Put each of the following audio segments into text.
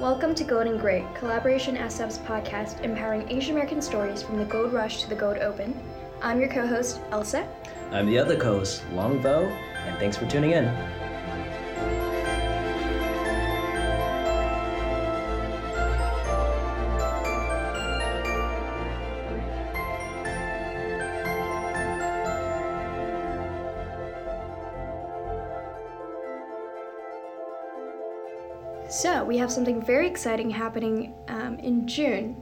Welcome to Gold and Great, Collaboration SF's podcast empowering Asian American stories from the gold rush to the gold open. I'm your co host, Elsa. I'm the other co host, Longbo, and thanks for tuning in. Something very exciting happening um, in June.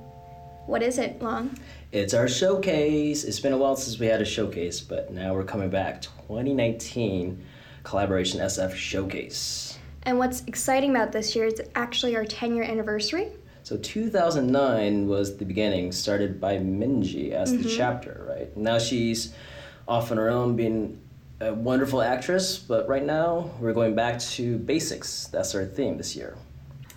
What is it, Long? It's our showcase. It's been a while since we had a showcase, but now we're coming back. 2019 Collaboration SF Showcase. And what's exciting about this year is it's actually our 10 year anniversary. So 2009 was the beginning, started by Minji as the chapter, right? Now she's off on her own being a wonderful actress, but right now we're going back to basics. That's our theme this year.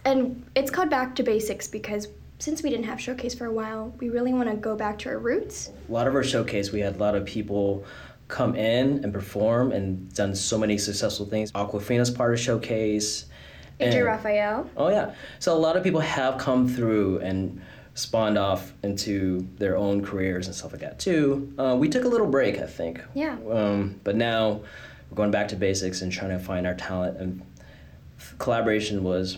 And it's called Back to Basics because since we didn't have Showcase for a while, we really want to go back to our roots. a lot of our showcase we had a lot of people come in and perform and done so many successful things Awkwafina's part of showcase AJ and- Raphael. oh yeah so a lot of people have come through and spawned off into their own careers and stuff like that too uh, we took a little break i think Yeah. um, but now we're going back to basics and trying to find our talent and collaboration was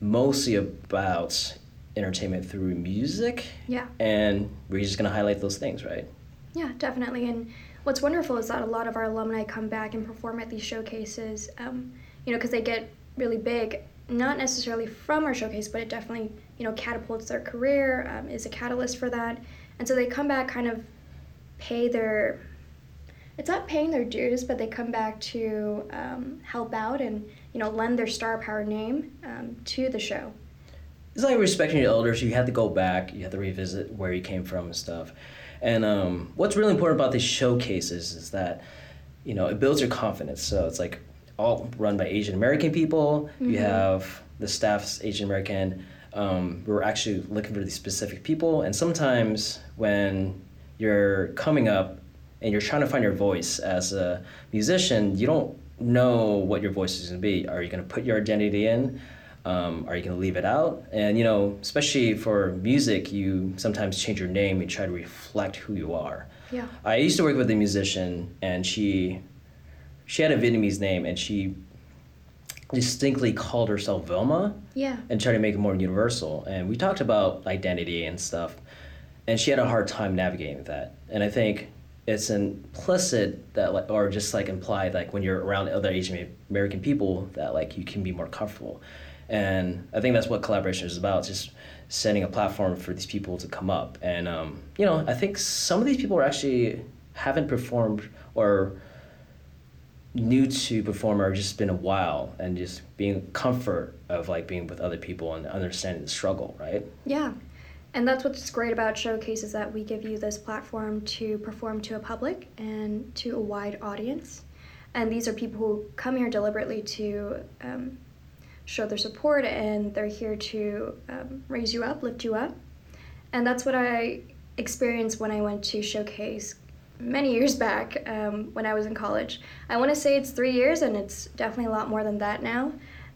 mostly about entertainment through music Yeah. and we're just going to highlight those things right Yeah, definitely. And what's wonderful is that a lot of our alumni come back and perform at these showcases, um, you know, because they get really big, not necessarily from our showcase, but it definitely, you know, catapults their career, um, is a catalyst for that. And so they come back kind of pay their, it's not paying their dues, but they come back to um, help out and, you know, lend their star power name um, to the show. it's like respecting your elders. You have to go back. You have to revisit where you came from and stuff. And um, what's really important about these showcases is that you know it builds your confidence. So it's like all run by Asian American people. You have the staff's Asian American. Um, we're actually looking for these specific people, and sometimes when you're coming up and you're trying to find your voice as a musician, you don't know what your voice is going to be. Are you going to put your identity in? Um, are you going to leave it out? And you know, especially for music, you sometimes change your name and try to reflect who you are. Yeah. I used to work with a musician, and she she had a Vietnamese name, and she distinctly called herself Velma Yeah. and tried to make it more universal. And we talked about identity and stuff, and she had a hard time navigating that. And I think it's implicit that, like, or just like implied, like when you're around other Asian American people, that like you can be more comfortable. And I think that's what collaboration is about, just setting a platform for these people to come up. And um, you know, I think some of these people are actually haven't performed or new to perform or just been a while and just being comfort of like being with other people and understanding the struggle, right? Yeah. And that's what's great about Showcase is that we give you this platform to perform to a public and to a wide audience. And these are people who come here deliberately to um, show their support and they're here to um, raise you up, lift you up. And that's what I experienced when I went to Showcase many years back um, when I was in college. I want to say it's three years, and it's definitely a lot more than that now.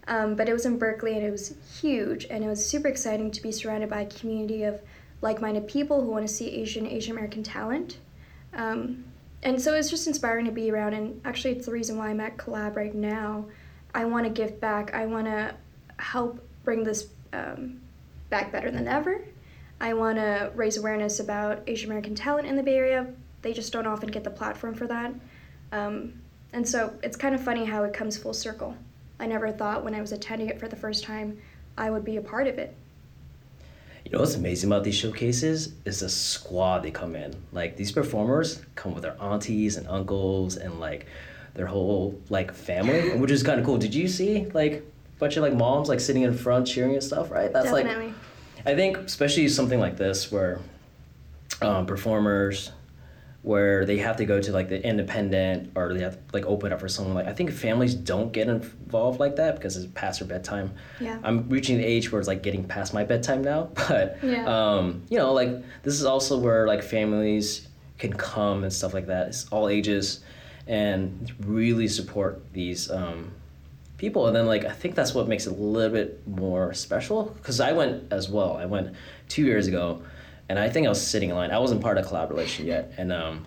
Um, but it was in Berkeley, and it was huge, and it was super exciting to be surrounded by a community of like-minded people who want to see Asian Asian American talent. Um, and so it's just inspiring to be around, and actually, it's the reason why I'm at Collab right now. I want to give back. I want to help bring this um, back better than ever. I want to raise awareness about Asian American talent in the Bay Area. They just don't often get the platform for that. Um, and so it's kind of funny how it comes full circle. I never thought when I was attending it for the first time I would be a part of it. You know what's amazing about these showcases is the squad they come in. Like these performers come with their aunties and uncles and like their whole like family, which is kind of cool. Did you see like a bunch of like moms like sitting in front cheering and stuff? Right? That's like Definitely. I think especially something like this where um, performers where they have to go to like the independent or they have to like open up for someone like I think families don't get involved like that because it's past their bedtime. Yeah. I'm reaching the age where it's like getting past my bedtime now, but Yeah. um, you know like this is also where like families can come and stuff like that. It's all ages and really support these um, people and then like i think that's what makes it a little bit more special because i went as well i went two years ago and i think i was sitting in line i wasn't part of collaboration yet and um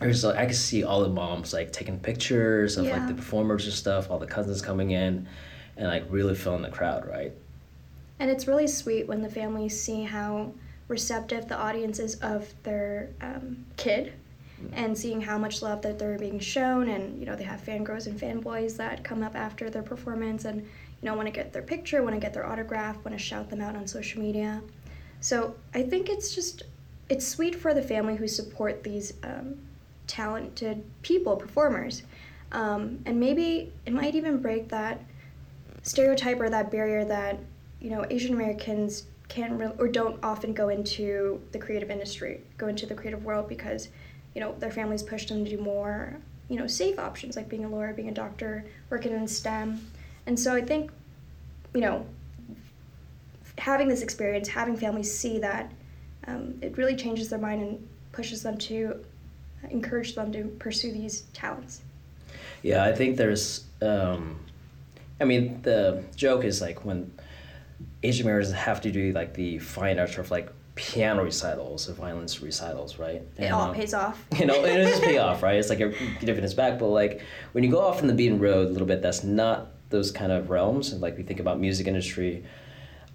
there's like i could see all the moms like taking pictures of like the performers and stuff all the cousins coming in and like really filling the crowd right And it's really sweet when the families see how receptive the audience is of their um, kid and seeing how much love that they're being shown. And, you know, they have fangirls and fanboys that come up after their performance and, you know, want to get their picture, want to get their autograph, want to shout them out on social media. So I think it's just, it's sweet for the family who support these um, talented people, performers. Um, and maybe it might even break that stereotype or that barrier that you know Asian Americans can't re- or don't often go into the creative industry, go into the creative world because you know their families push them to do more you know safe options like being a lawyer, being a doctor, working in STEM, and so I think you know having this experience, having families see that um, it really changes their mind and pushes them to encourage them to pursue these talents. Yeah, I think there's. Um, I mean, the joke is like when Asian Americans have to do like the fine arts of like piano recitals or violence recitals, right? It all um, pays off. You know, it does pay off, right? It's like a gift in its back, but like when you go off in the beaten road a little bit, that's not those kind of realms. And like we think about music industry,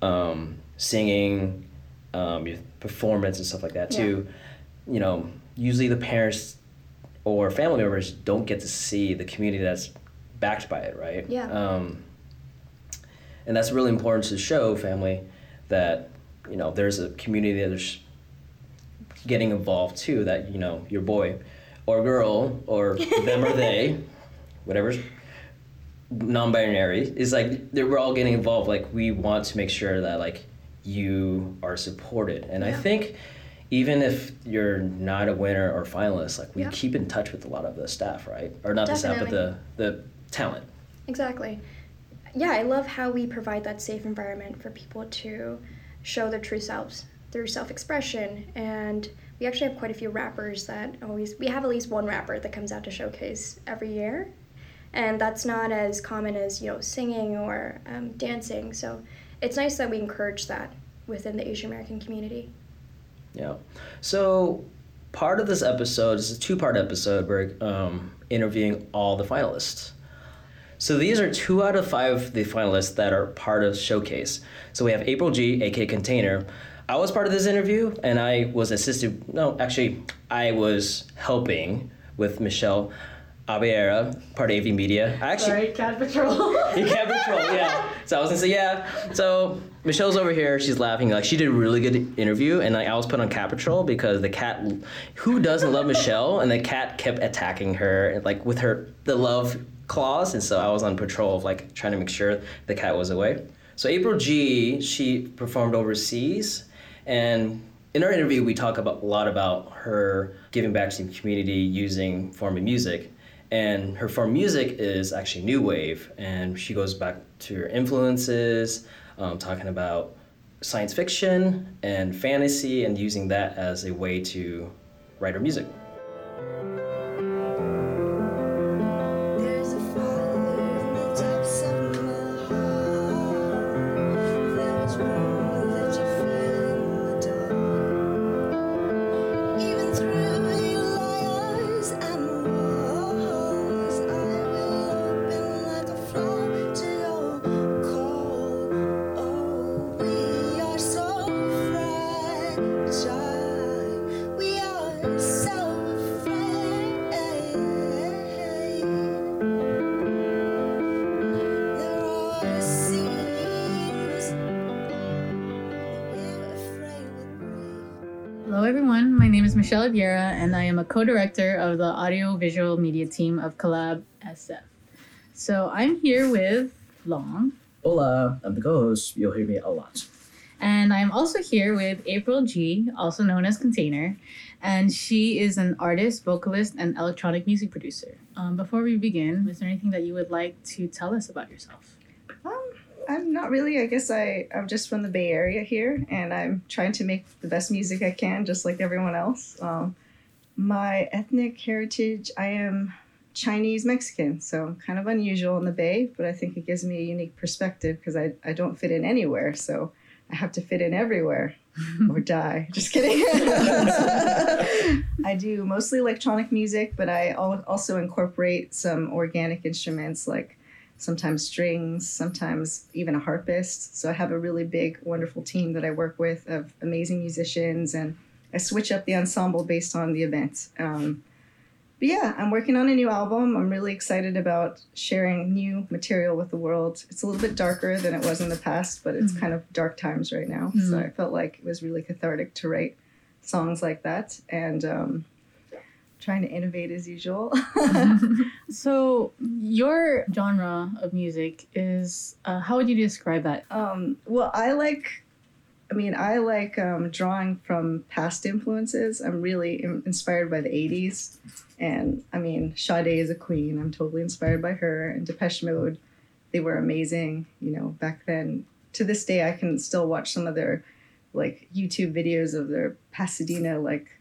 um, singing, um, your performance and stuff like that too. You know, usually the parents or family members don't get to see the community that's backed by it, right? Yeah. Um, and that's really important to show family that you know there's a community that's getting involved too. That you know your boy or girl or them or they, whatever's non-binary is like we're all getting involved. Like we want to make sure that like you are supported, and I think even if you're not a winner or finalist, like we Yeah. keep in touch with a lot of the staff, right? Or not the staff, but the the talent. Exactly. Yeah, I love how we provide that safe environment for people to show their true selves through self expression. And we actually have quite a few rappers that always, we have at least one rapper that comes out to showcase every year. And that's not as common as, you know, singing or um, dancing. So it's nice that we encourage that within the Asian American community. Yeah. So part of this episode is a two-part episode. We're um, interviewing all the finalists. So these are two out of five of the finalists that are part of Showcase. So we have April G, aka Container. I was part of this interview, and I was assisted. No, actually, I was helping with Michelle Abiera, uh, part of AV Media. I actually, Sorry, Cat Patrol. you can't patrol, yeah. So I was gonna say, yeah. So Michelle's over here. She's laughing. Like she did a really good interview, and like, I was put on cat patrol because the cat, who doesn't love Michelle, and the cat kept attacking her, and, like with her the love claws, and so I was on patrol of like trying to make sure the cat was away. So April G, she performed overseas, and in our interview we talk about a lot about her giving back to the community using form of music and her form music is actually new wave. And she goes back to her influences um, talking about science fiction and fantasy and using that as a way to write her music Michelle Abiera, and I am a co director of the audio-visual media team of Collab SF. So I'm here with Long, hola i'm the co-host you'll hear me a lot and I'm also here with April G, also known as Container, and she is an artist, vocalist, and electronic music producer. Um, before we begin, is there anything that you would like to tell us about yourself? I'm not really. I guess I, I'm just from the Bay Area here, and I'm trying to make the best music I can, just like everyone else. Um, my ethnic heritage, I am Chinese Mexican, so kind of unusual in the Bay, but I think it gives me a unique perspective because I, I don't fit in anywhere, so I have to fit in everywhere or die. Just kidding. I do mostly electronic music, but I also incorporate some organic instruments like sometimes strings, sometimes even a harpist. So I have a really big, wonderful team that I work with of amazing musicians, and I switch up the ensemble based on the event. Um, but yeah, I'm working on a new album. I'm really excited about sharing new material with the world. It's a little bit darker than it was in the past, but it's kind of dark times right now. So I felt like it was really cathartic to write songs like that and um, trying to innovate as usual. So, your genre of music is uh, how would you describe that? Um, well, I like, I mean, I like um, drawing from past influences. I'm really in- inspired by the 80s. And I mean, Sade is a queen. I'm totally inspired by her. And Depeche Mode, they were amazing, you know, back then. To this day, I can still watch some of their like YouTube videos of their Pasadena, like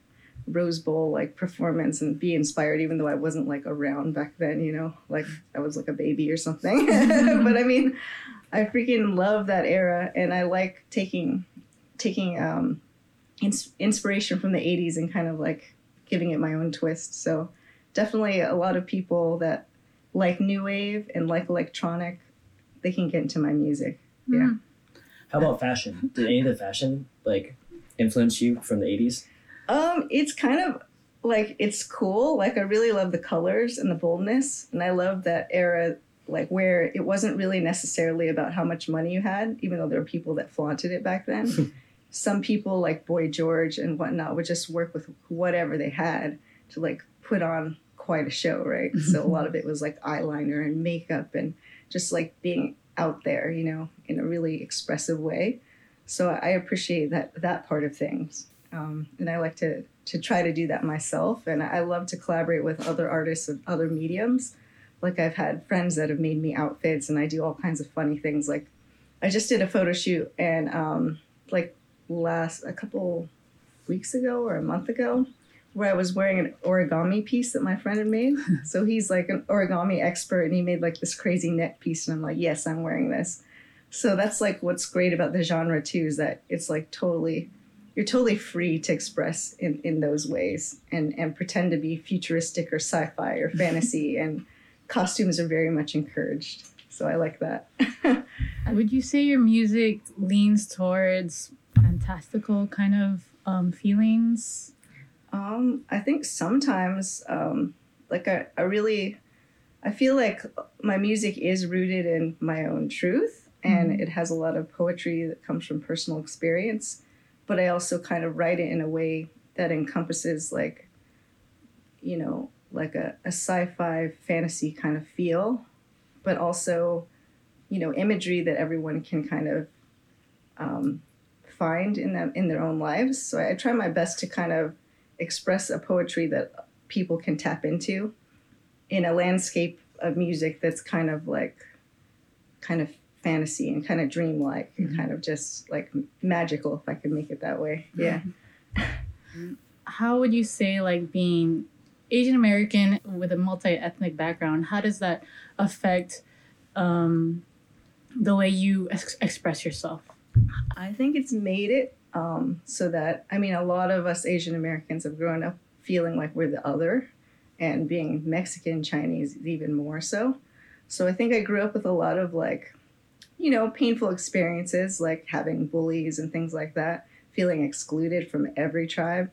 Rose Bowl like performance and be inspired even though I wasn't like around back then, you know, like I was like a baby or something. but I mean, I freaking love that era and I like taking taking um ins- inspiration from the 80s and kind of like giving it my own twist. So definitely a lot of people that like new wave and like electronic, they can get into my music. Yeah. How about fashion? Did any of the fashion like influence you from the eighties? Um, it's kind of like it's cool. Like I really love the colors and the boldness, and I love that era, like where it wasn't really necessarily about how much money you had, even though there were people that flaunted it back then. Some people like Boy George and whatnot would just work with whatever they had to like put on quite a show, right? so a lot of it was like eyeliner and makeup and just like being out there, you know, in a really expressive way. So I appreciate that that part of things um, and I like to to try to do that myself. And I love to collaborate with other artists of other mediums. Like I've had friends that have made me outfits, and I do all kinds of funny things. Like I just did a photo shoot, and um, like last a couple weeks ago or a month ago, where I was wearing an origami piece that my friend had made. so he's like an origami expert, and he made like this crazy neck piece, and I'm like, yes, I'm wearing this. So that's like what's great about the genre too is that it's like totally you're totally free to express in, in those ways and, and pretend to be futuristic or sci-fi or fantasy and costumes are very much encouraged. So i like that. Would you say your music leans towards fantastical kind of um, feelings? um, i think sometimes um, like I, I really i feel like my music is rooted in my own truth and it has a lot of poetry that comes from personal experience but I also kind of write it in a way that encompasses like, you know, like a, a sci-fi fantasy kind of feel, but also, you know, imagery that everyone can kind of um, find in them in their own lives. So I try my best to kind of express a poetry that people can tap into in a landscape of music that's kind of like kind of fantasy and kind of dreamlike and kind of just like magical if I could make it that way. Yeah. How would you say like being Asian American with a multi-ethnic background? How does that affect um, the way you ex- express yourself? I think it's made it um, so that I mean a lot of us Asian Americans have grown up feeling like we're the other and being Mexican Chinese even more so. So I think I grew up with a lot of like you know, painful experiences like having bullies and things like that, feeling excluded from every tribe.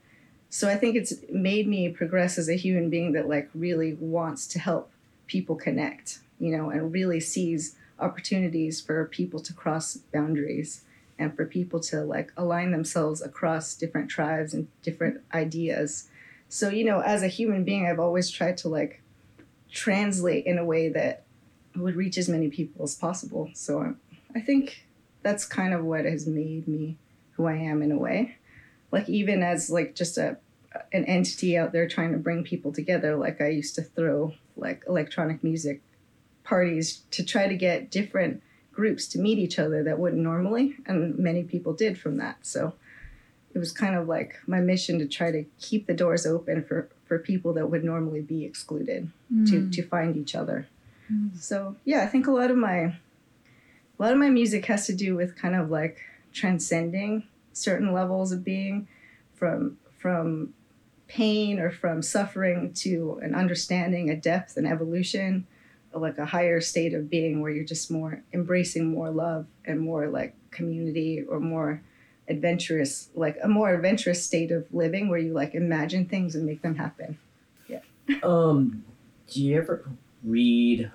So I think it's made me progress as a human being that like really wants to help people connect, you know, and really sees opportunities for people to cross boundaries and for people to like align themselves across different tribes and different ideas. So, you know, as a human being, I've always tried to like translate in a way that would reach as many people as possible. So I, I think that's kind of what has made me who I am in a way. Like even as like just a an entity out there trying to bring people together, like I used to throw like electronic music parties to try to get different groups to meet each other that wouldn't normally, and many people did from that. So it was kind of like my mission to try to keep the doors open for for people that would normally be excluded Mm. to to find each other. Mm. So yeah, I think a lot of my a lot of my music has to do with kind of like transcending certain levels of being from from pain or from suffering to an understanding, a depth, an evolution, like a higher state of being where you're just more embracing more love and more like community or more adventurous, like a more adventurous state of living where you like imagine things and make them happen. Yeah. Um, do you ever read?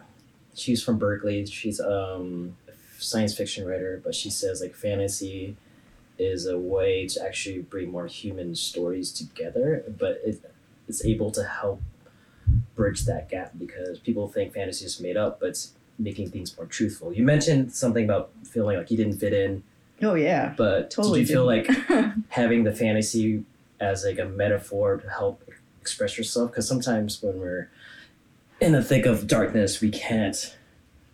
She's from Berkeley. She's um a science fiction writer, but she says like fantasy is a way to actually bring more human stories together, but it, it's able to help bridge that gap because people think fantasy is made up, but it's making things more truthful. You mentioned something about feeling like you didn't fit in, Oh yeah. but Totally did you feel like didn't. having the fantasy as like a metaphor to help express yourself because sometimes when we're in the thick of darkness we can't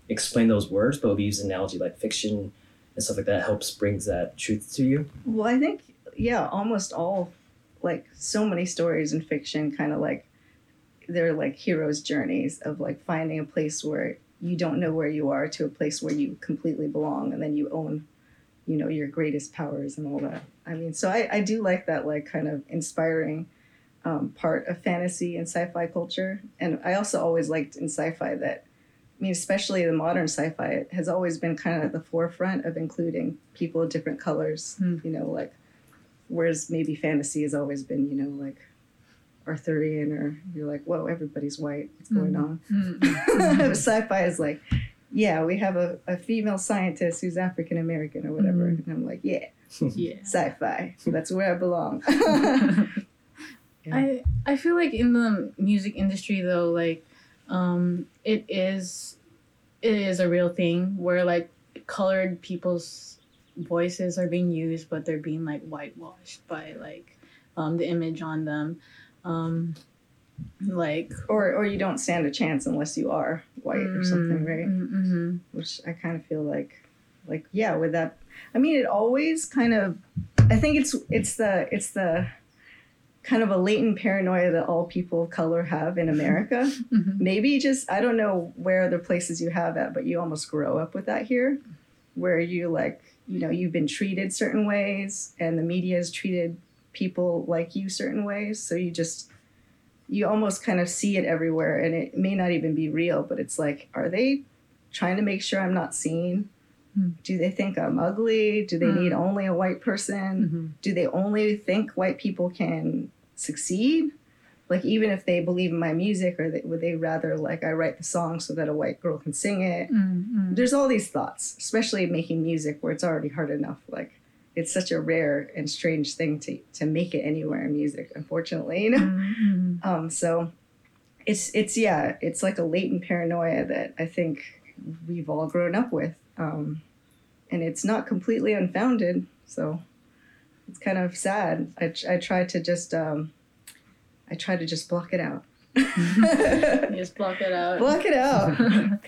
explain those words but we use analogy like fiction and stuff like that helps brings that truth to you Well, I think yeah, almost all like so many stories in fiction kind of like they're like heroes' journeys of like finding a place where you don't know where you are to a place where you completely belong and then you own you know your greatest powers and all that. I mean, so I, I do like that like kind of inspiring um, part of fantasy and sci-fi culture. And I also always liked in sci-fi that I mean, especially the modern sci-fi it has always been kind of at the forefront of including people of different colors. Hmm. You know, like whereas maybe fantasy has always been, you know, like Arthurian or you're like, whoa, everybody's white. What's going on? Mm. sci-fi is like, yeah, we have a, a female scientist who's African American or whatever. Mhm. And I'm like, yeah, yeah. sci-fi. That's where I belong. Yeah. I I feel like in the music industry though, like um it is it is a real thing where like colored people's voices are being used but they're being like whitewashed by like um the image on them. Um like or or you don't stand a chance unless you are white or something, right? Mm-hmm. Which I kind of feel like, like yeah, with that. I mean, it always kind of. I think it's it's the it's the kind of a latent paranoia that all people of color have in America. Mhm. maybe just I don't know where other places you have that, but you almost grow up with that here, where you like you know you've been treated certain ways, and the media has treated people like you certain ways, so you just you almost kind of see it everywhere, and it may not even be real, but it's like, are they trying to make sure I'm not seen? Hmm. Do they think I'm ugly? Do they Hmm. need only a white person? Mhm. do they only think white people can succeed like even if they believe in my music or they, would they rather like i write the song so that a white girl can sing it Mm-hmm. there's all these thoughts especially making music where it's already hard enough like it's such a rare and strange thing to to make it anywhere in music unfortunately you know Mm-hmm. um so it's it's yeah it's like a latent paranoia that i think we've all grown up with um and it's not completely unfounded so it's kind of sad i, I try to just um i try to just block it out Just block it out. block it out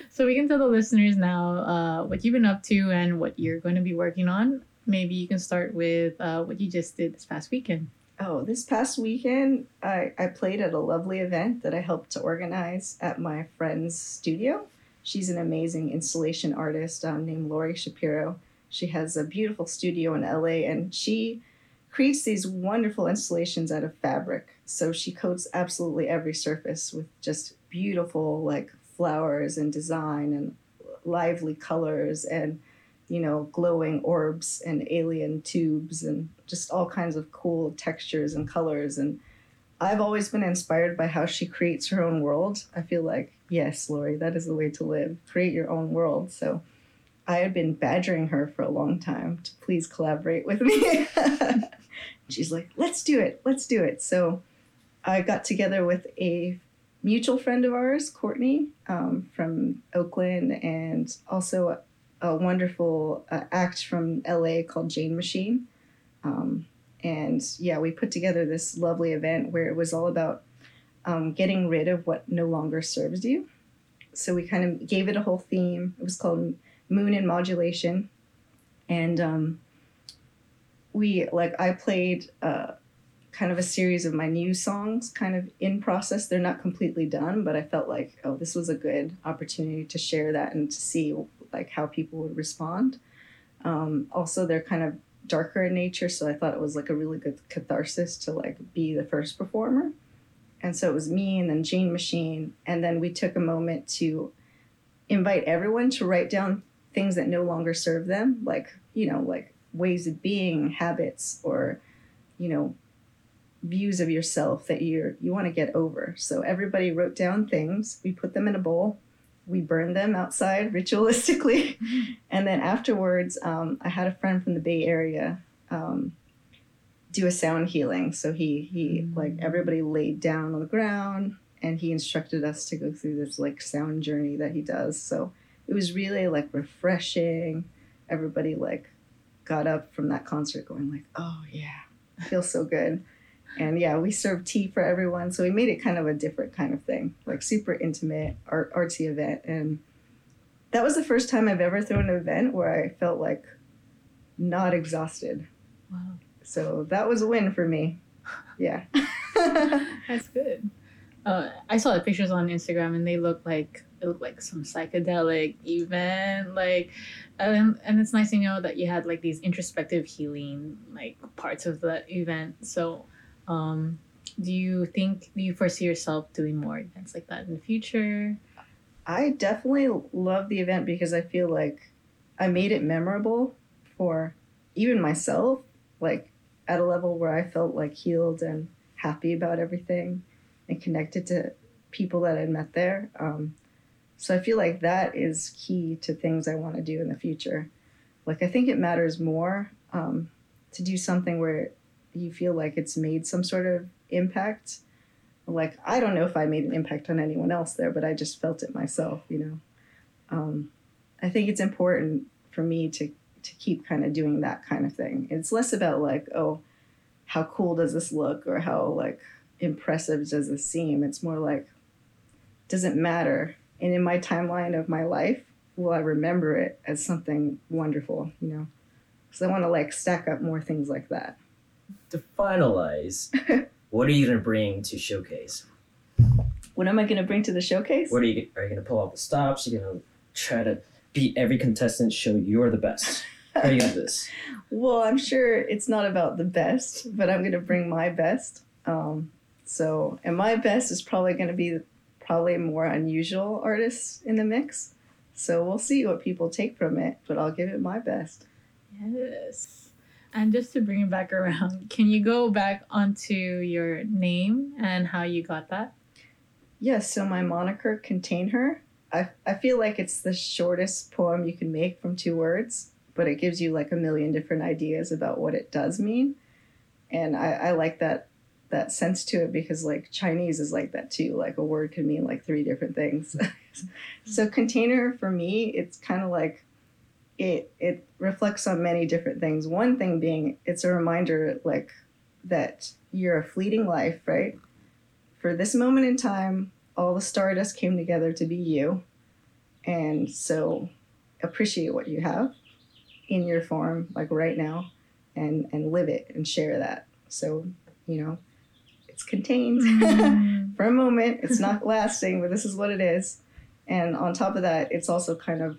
so we can tell the listeners now uh, what you've been up to and what you're going to be working on. Maybe you can start with uh, what you just did this past weekend. Oh, this past weekend, I, I played at a lovely event that I helped to organize at my friend's studio. She's an amazing installation artist um, named Lori Shapiro. She has a beautiful studio in LA and she creates these wonderful installations out of fabric. So she coats absolutely every surface with just beautiful, like flowers and design and lively colors and you know, glowing orbs and alien tubes and just all kinds of cool textures and colors. And I've always been inspired by how she creates her own world. I feel like, yes, Lori, that is the way to live. Create your own world. So I had been badgering her for a long time to please collaborate with me. She's like, let's do it, let's do it. So I got together with a mutual friend of ours, Courtney, um, from Oakland, and also a wonderful uh, act from LA called Jane Machine. Um, and yeah, we put together this lovely event where it was all about um, getting rid of what no longer serves you. So we kind of gave it a whole theme. It was called Moon and Modulation. And um, we, like, I played uh, kind of a series of my new songs kind of in process. They're not completely done, but I felt like, oh, this was a good opportunity to share that and to see like how people would respond. Um, also, they're kind of darker in nature, so I thought it was like a really good catharsis to like be the first performer. And so it was me and then Jane Machine, and then we took a moment to invite everyone to write down things that no longer serve them, like you know, like ways of being, habits, or you know, views of yourself that you're you want to get over. So everybody wrote down things. We put them in a bowl. We burned them outside ritualistically, and then afterwards, um, I had a friend from the Bay Area um, do a sound healing. So he he like mm. everybody laid down on the ground, and he instructed us to go through this like sound journey that he does. So it was really like refreshing. Everybody like got up from that concert going like, oh yeah, feels so good. And yeah, we served tea for everyone. So we made it kind of a different kind of thing, like super intimate, art, artsy event. And that was the first time I've ever thrown an event where I felt like not exhausted. Wow. So that was a win for me. Yeah. That's good. Uh, I saw the pictures on Instagram and they look like it looked like some psychedelic event, like, and and it's nice to know that you had like these introspective healing like parts of the event. So, um, do you think do you foresee yourself doing more events like that in the future? I definitely love the event because I feel like I made it memorable for even myself, like at a level where I felt like healed and happy about everything and connected to people that I'd met there. Um, so I feel like that is key to things I want to do in the future. Like I think it matters more um, to do something where you feel like it's made some sort of impact. Like I don't know if I made an impact on anyone else there, but I just felt it myself. You know, um, I think it's important for me to to keep kind of doing that kind of thing. It's less about like oh, how cool does this look or how like impressive does this seem. It's more like does it matter and in my timeline of my life will i remember it as something wonderful you know because i want to like stack up more things like that To finalize, what are you gonna bring to showcase? what am i going to bring to the showcase What are you are you gonna pull out the stops? You're gonna try to beat every contestant, show you're the best. How are you gonna this? well i'm sure it's not about the best but i'm going to bring my best um, so and my best is probably going to be probably more unusual artists in the mix so we'll see what people take from it but i'll give it my best Yes. And just to bring it back around, can you go back onto your name and how you got that? Yes, so my moniker contain her. I, I feel like it's the shortest poem you can make from two words, but it gives you like a million different ideas about what it does mean. And I, I like that that sense to it because like Chinese is like that too. Like a word can mean like three different things. so container for me, it's kind of like it it reflects on many different things. One thing being it's a reminder like that you're a fleeting life, right? For this moment in time, all the stardust came together to be you. And so appreciate what you have in your form, like right now, and and live it and share that. So, you know, it's contained Mm. for a moment. It's not lasting, but this is what it is. And on top of that, it's also kind of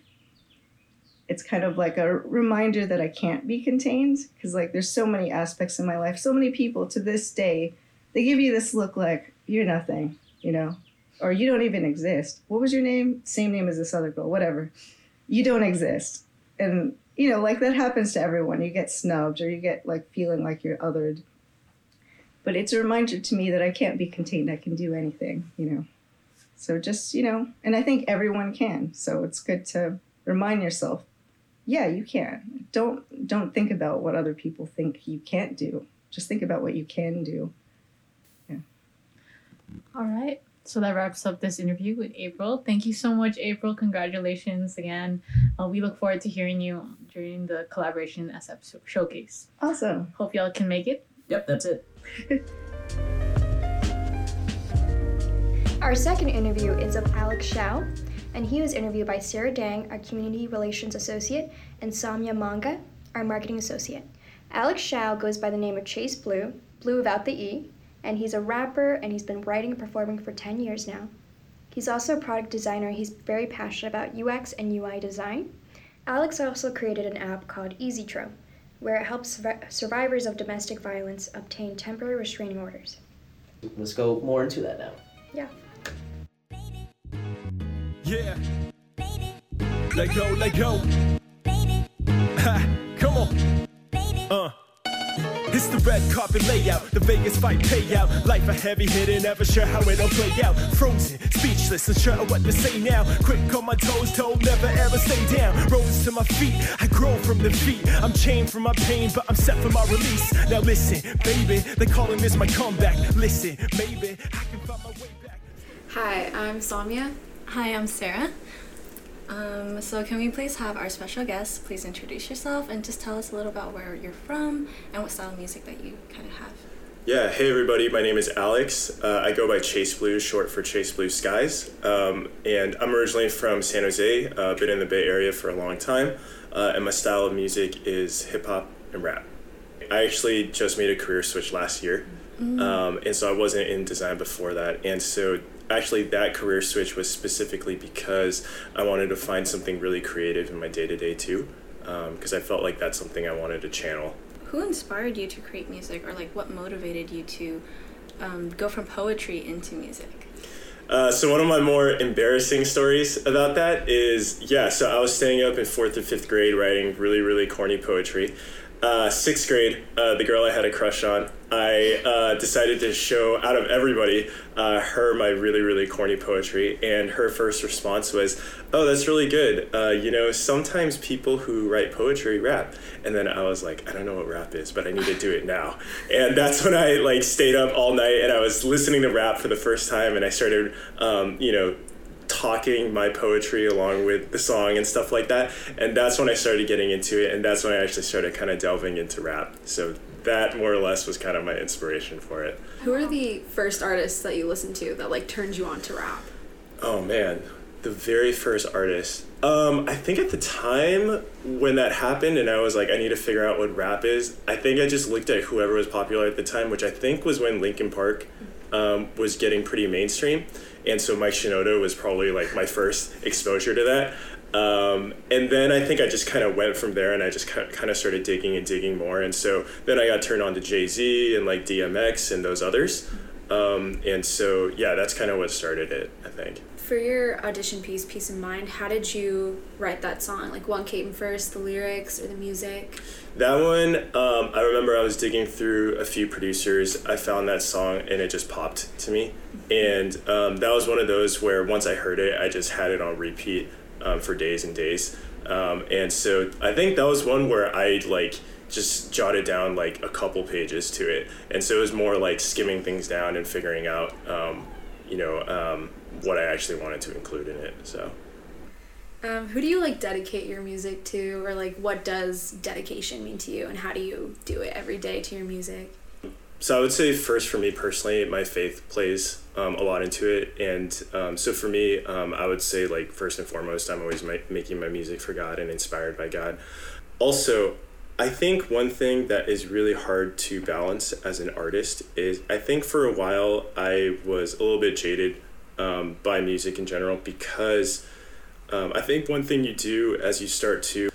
it's kind of like a reminder that I can't be contained because like there's so many aspects in my life, so many people to this day, they give you this look like you're nothing, you know, or you don't even exist. What was your name? Same name as this other girl, whatever. You don't exist. And you know, like that happens to everyone. You get snubbed or you get like feeling like you're othered. But it's a reminder to me that I can't be contained. I can do anything, you know. So just, you know, and I think everyone can. So it's good to remind yourself, yeah, you can. Don't don't think about what other people think you can't do. Just think about what you can do. Yeah. All right. So that wraps up this interview with April. Thank you so much, April. Congratulations again. Uh, we look forward to hearing you during the collaboration SF showcase. Awesome. Hope y'all can make it. Yep, that's it. Our second interview is of Alex Shao, and he was interviewed by Sarah Dang, our Community Relations Associate, and Samya Manga, our Marketing Associate. Alex Shao goes by the name of Chase Blue, Blue without the E, and he's a rapper and he's been writing and performing for 10 years now. He's also a product designer. He's very passionate about UX and UI design. Alex also created an app called EasyTro, where it helps survivors of domestic violence obtain temporary restraining orders. Let's go more into that now. Yeah. Yeah. Let go, let go. Ha, come on. Uh. It's the red carpet layout, the Vegas fight payout. Life a heavy hitter, never sure how it'll play out. Frozen, speechless, unsure of what to say now. Quick on my toes, told never ever stay down. Rose to my feet, I grow from the feet. I'm chained from my pain, but I'm set for my release. Now listen, baby, they calling this my comeback. Listen, maybe I can find my way back. Hi, I'm Samya. Hi, I'm Sarah. Um, so, can we please have our special guest please introduce yourself and just tell us a little about where you're from and what style of music that you kind of have? Yeah, hey everybody, my name is Alex. Uh, I go by Chase Blue, short for Chase Blue Skies. Um, and I'm originally from San Jose, uh, been in the Bay Area for a long time. Uh, and my style of music is hip hop and rap. I actually just made a career switch last year. Um, and so I wasn't in design before that. And so actually, that career switch was specifically because I wanted to find something really creative in my day to day too. Because I felt like that's something I wanted to channel. Who inspired you to create music, or like what motivated you to um, go from poetry into music? Uh, so one of my more embarrassing stories about that is yeah. So I was staying up in fourth and fifth grade writing really really corny poetry. Uh, sixth grade, uh, the girl I had a crush on, I uh, decided to show out of everybody uh, her my really really corny poetry, and her first response was, "Oh, that's really good. Uh, you know, sometimes people who write poetry rap." And then I was like, "I don't know what rap is, but I need to do it now." And that's when I like stayed up all night and I was listening to rap for the first time, and I started, um, you know, talking my poetry along with the song and stuff like that. And that's when I started getting into it, and that's when I actually started kind of delving into rap. So that more or less was kind of my inspiration for it. Who are the first artists that you listened to that like turned you on to rap? Oh man, the very first artist. Um, I think at the time when that happened, and I was like, I need to figure out what rap is. I think I just looked at whoever was popular at the time, which I think was when Linkin Park um, was getting pretty mainstream, and so Mike Shinoda was probably like my first exposure to that. Um, and then I think I just kind of went from there, and I just kind of started digging and digging more, and so then I got turned on to Jay Z and like DMX and those others. Um, and so yeah, that's kind of what started it. I think. For your audition piece, Peace of Mind, how did you write that song? Like, what came first, the lyrics or the music? That one, um, I remember I was digging through a few producers. I found that song and it just popped to me. And um, that was one of those where once I heard it, I just had it on repeat um, for days and days. Um, and so I think that was one where I like just jotted down like a couple pages to it. And so it was more like skimming things down and figuring out, um, you know, um, what I actually wanted to include in it. So. Um, who do you like dedicate your music to, or like what does dedication mean to you, and how do you do it every day to your music? So I would say first for me personally, my faith plays um, a lot into it, and um, so for me, um, I would say like first and foremost, I'm always ma- making my music for God and inspired by God. Also, I think one thing that is really hard to balance as an artist is I think for a while I was a little bit jaded um, by music in general because um, I think one thing you do as you start to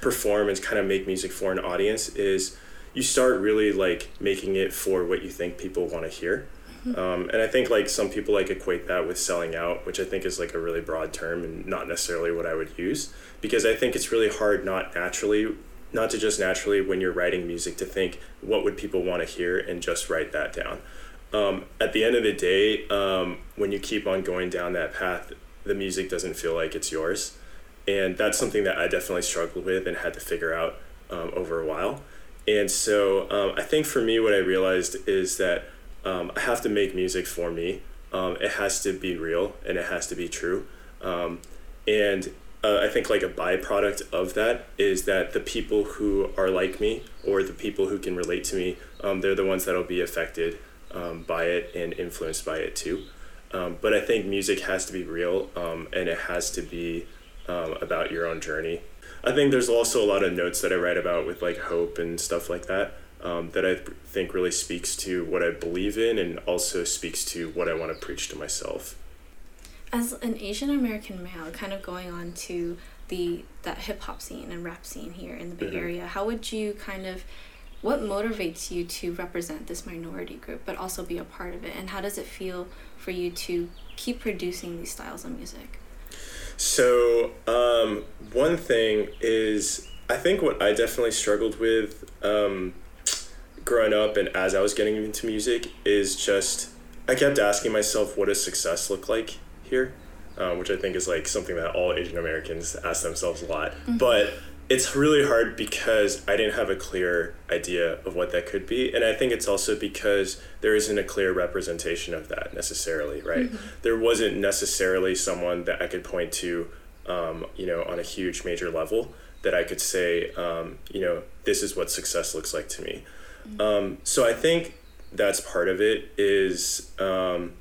perform and kind of make music for an audience is you start really like making it for what you think people want to hear. Um, and I think like some people like equate that with selling out, which I think is like a really broad term and not necessarily what I would use because I think it's really hard not naturally, not to just naturally when you're writing music to think what would people want to hear and just write that down. Um, at the end of the day, um, when you keep on going down that path, the music doesn't feel like it's yours. And that's something that I definitely struggled with and had to figure out um, over a while. And so um, I think for me, what I realized is that um, I have to make music for me. Um, it has to be real and it has to be true. And uh, I think like a byproduct of that is that the people who are like me or the people who can relate to me, um, they're the ones that'll be affected um, by it and influenced by it too. Um, but I think music has to be real um, and it has to be um, about your own journey. I think there's also a lot of notes that I write about with like hope and stuff like that. um, that I think really speaks to what I believe in and also speaks to what I want to preach to myself. As an Asian American male, kind of going on to the that hip hop scene and rap scene here in the Bay Mhm. Area, how would you kind of what motivates you to represent this minority group but also be a part of it and how does it feel for you to keep producing these styles of music? So, um, one thing is, I think what I definitely struggled with um, growing up and as I was getting into music is just, I kept asking myself, what does success look like here? Um, which I think is like something that all Asian Americans ask themselves a lot. But it's really hard because I didn't have a clear idea of what that could be. And I think it's also because there isn't a clear representation of that necessarily, right? There wasn't necessarily someone that I could point to, um, you know, on a huge major level that I could say, um, you know, this is what success looks like to me. Um, so I think that's part of it is, um,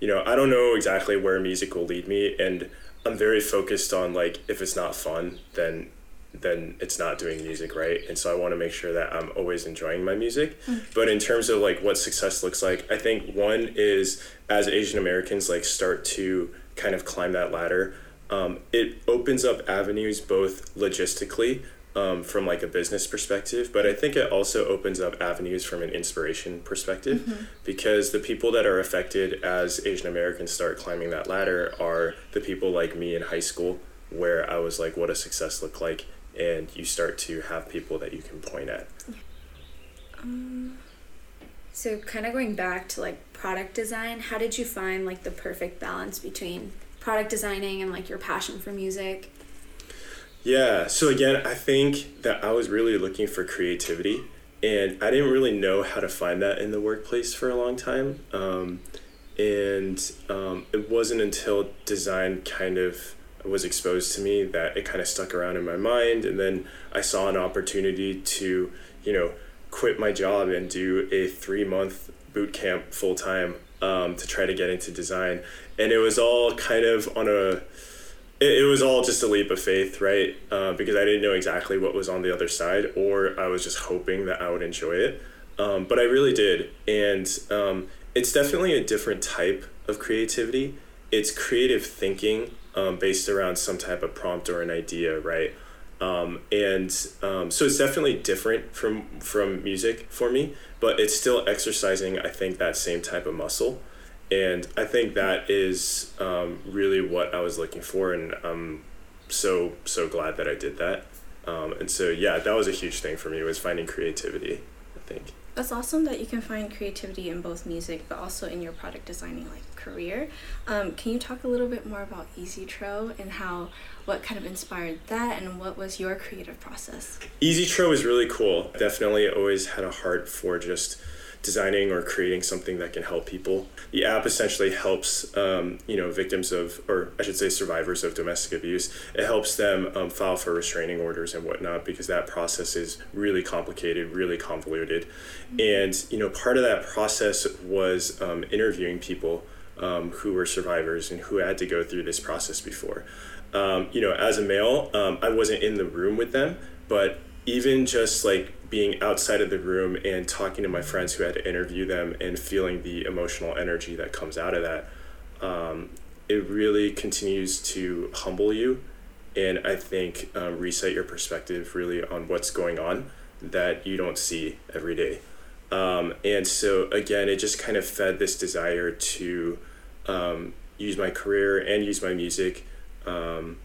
you know, I don't know exactly where music will lead me. And I'm very focused on like, if it's not fun, then then it's not doing music right and so i want to make sure that i'm always enjoying my music but in terms of like what success looks like i think one is as asian americans like start to kind of climb that ladder um, it opens up avenues both logistically um, from like a business perspective but i think it also opens up avenues from an inspiration perspective because the people that are affected as asian americans start climbing that ladder are the people like me in high school where i was like what does success look like and you start to have people that you can point at. Um, So, kind of going back to like product design, how did you find like the perfect balance between product designing and like your passion for music? Yeah. So again, I think that I was really looking for creativity, and I didn't really know how to find that in the workplace for a long time. Um, and um, it wasn't until design kind of was exposed to me that it kind of stuck around in my mind. And then I saw an opportunity to, you know, quit my job and do a three month boot camp full time um, to try to get into design. And it was all kind of on a it, it was all just a leap of faith, right? Uh, because I didn't know exactly what was on the other side, or I was just hoping that I would enjoy it. Um, but I really did. And um, it's definitely a different type of creativity. It's creative thinking um, based around some type of prompt or an idea, right? Um, and um, so it's definitely different from from music for me, but it's still exercising, I think, that same type of muscle and I think that is um, really what I was looking for, and I'm so so glad that I did that. Um, and so yeah, that was a huge thing for me was finding creativity. I think. That's awesome that you can find creativity in both music but also in your product designing like career. Um, can you talk a little bit more about Easy Tro and how what kind of inspired that and what was your creative process? Easy Tro is really cool. Definitely always had a heart for just designing or creating something that can help people. The app essentially helps, um, you know, victims of, or I should say, survivors of domestic abuse. It helps them um, file for restraining orders and whatnot because that process is really complicated, really convoluted, and you know, part of that process was um, interviewing people um, who were survivors and who had to go through this process before. Um, you know, as a male, um, I wasn't in the room with them, but even just like being outside of the room and talking to my friends who had to interview them and feeling the emotional energy that comes out of that, um, it really continues to humble you and I think um, reset your perspective really on what's going on that you don't see every day. Um, and so, again, it just kind of fed this desire to um, use my career and use my music um,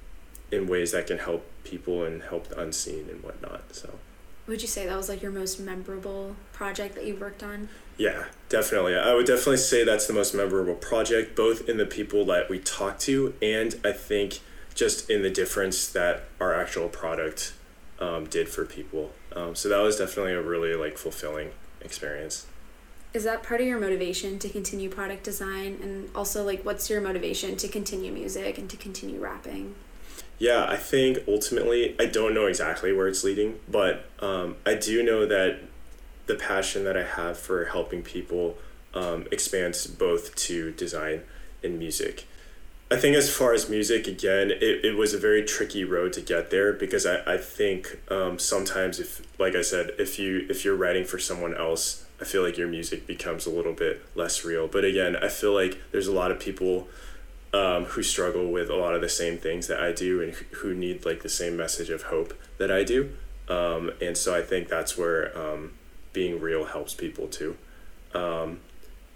in ways that can help people and help the unseen and whatnot. So. Would you say that was like your most memorable project that you've worked on? Yeah, definitely. I would definitely say that's the most memorable project, both in the people that we talked to and I think just in the difference that our actual product um, did for people. Um, so that was definitely a really like fulfilling experience. Is that part of your motivation to continue product design? And also, like, what's your motivation to continue music and to continue rapping? Yeah, I think ultimately, I don't know exactly where it's leading, but um, I do know that the passion that I have for helping people um, expands both to design and music. I think as far as music, again, it, it was a very tricky road to get there because I, I think um, sometimes if like I said, if you if you're writing for someone else, I feel like your music becomes a little bit less real. But again, I feel like there's a lot of people um, who struggle with a lot of the same things that I do and who- need like the same message of hope that I do. Um, and so I think that's where um, being real helps people too. Um,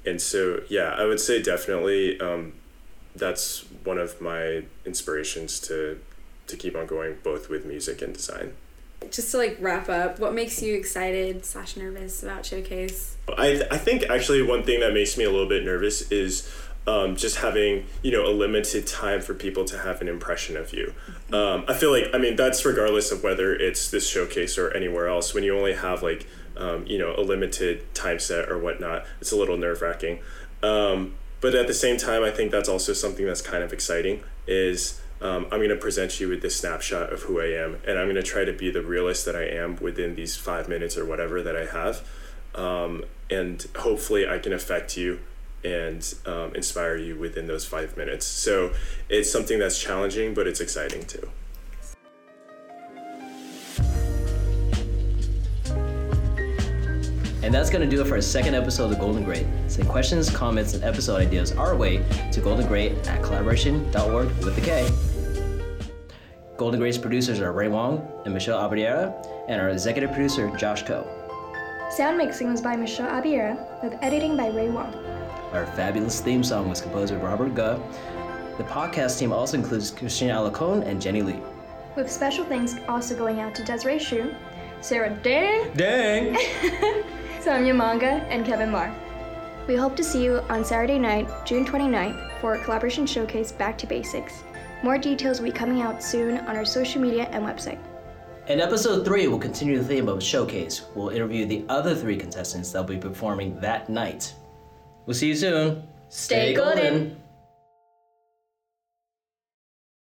and so, yeah, I would say definitely um, that's one of my inspirations to to keep on going both with music and design. Just to like wrap up, what makes you excited slash nervous about Showcase? I, I think actually one thing that makes me a little bit nervous is um, just having you know a limited time for people to have an impression of you. Um, I feel like I mean that's regardless of whether it's this showcase or anywhere else. When you only have like um, you know a limited time set or whatnot, it's a little nerve wracking. Um, but at the same time, I think that's also something that's kind of exciting. Is um, I'm going to present you with this snapshot of who I am, and I'm going to try to be the realist that I am within these five minutes or whatever that I have um, and hopefully I can affect you and um, inspire you within those five minutes. So it's something that's challenging, but it's exciting too. And that's going to do it for our second episode of Golden Great. Send questions, comments, and episode ideas our way to goldengreat at kollaboration.org with the K. Golden Great's producers are Ray Wong and Michelle Abadiera, and our executive producer, Josh Coe. Sound mixing was by Michelle Abiera, with editing by Ray Wong. Our fabulous theme song was composed by Robert Guh. The podcast team also includes Christina Alacone and Jenny Lee. With special thanks also going out to Desiree Shu, Sarah Dang, Dang! Samya Manga, and Kevin Marr. We hope to see you on Saturday night, June 29th, for a Kollaboration showcase Back to Basics. More details will be coming out soon on our social media and website. In episode 3, we'll continue the theme of Showcase. We'll interview the other three contestants that'll be performing that night. We'll see you soon. Stay golden.